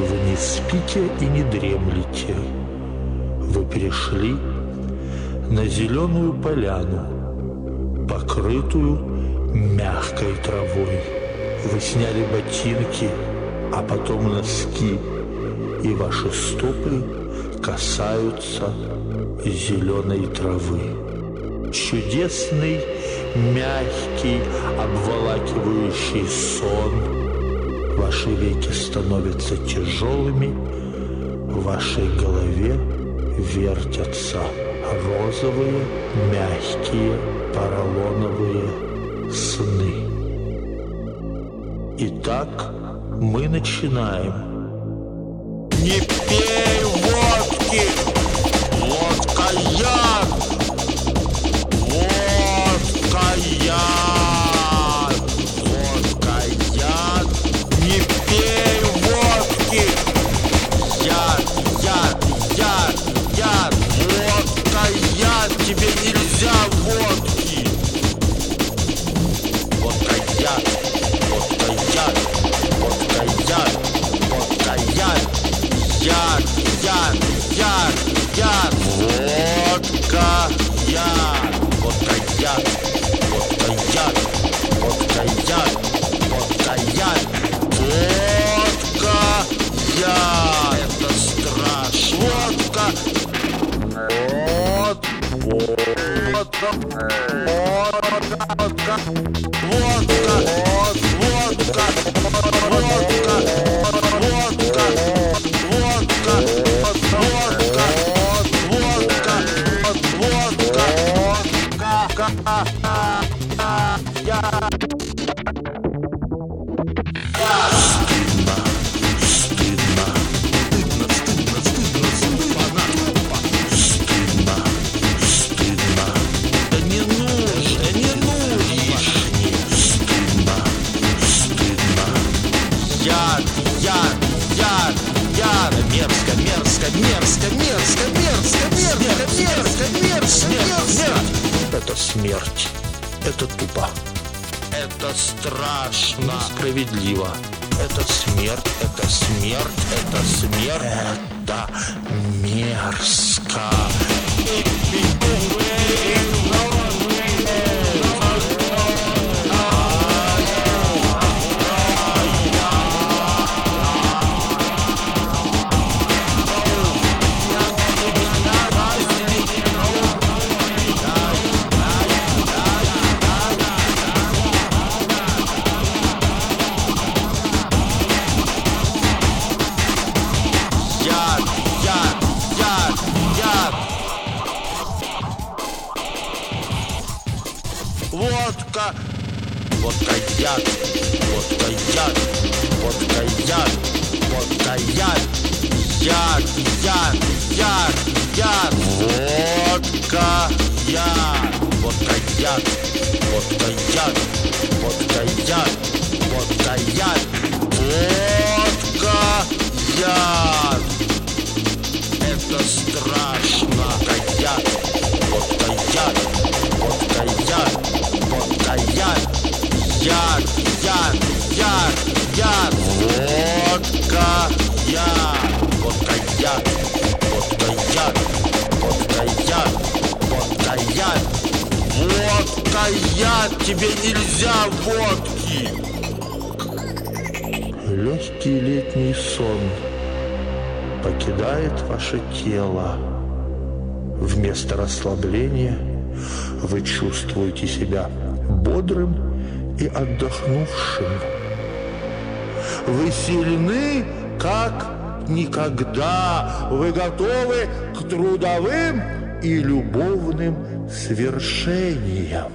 Вы не спите и не дремлете. Вы пришли на зеленую поляну, покрытую мягкой травой. Вы сняли ботинки, а потом носки, и ваши стопы касаются зеленой травы. Чудесный, мягкий, обволакивающий сон. Ваши веки становятся тяжелыми, в вашей голове вертятся розовые, мягкие, поролоновые сны. Итак, мы начинаем. Не пей водки! Oh, God, God. Яд, яд, яд, яд. Мерзко, мерзко, мерзко, мерзко, мерзко, мерзко, мерзко, мерзко, мерзко. Это смерть. Это тупо. Это страшно. Справедливо. Это смерть, это смерть, это смерть. Это мерзко. Водка. Водка яд. Водка яд. Водка яд. Водка яд. Яд, яд, яд, яд. Водка яд. Водка яд. Водка яд. Водка яд. Водка яд. Водка яд. Водка яд. Водка яд. Водка яд. Тебе нельзя водки. Легкий летний сон покидает ваше тело. Вместо расслабления вы чувствуете себя бодрым и отдохнувшим. Вы сильны, как никогда. Вы готовы к трудовым и любовным свершениям.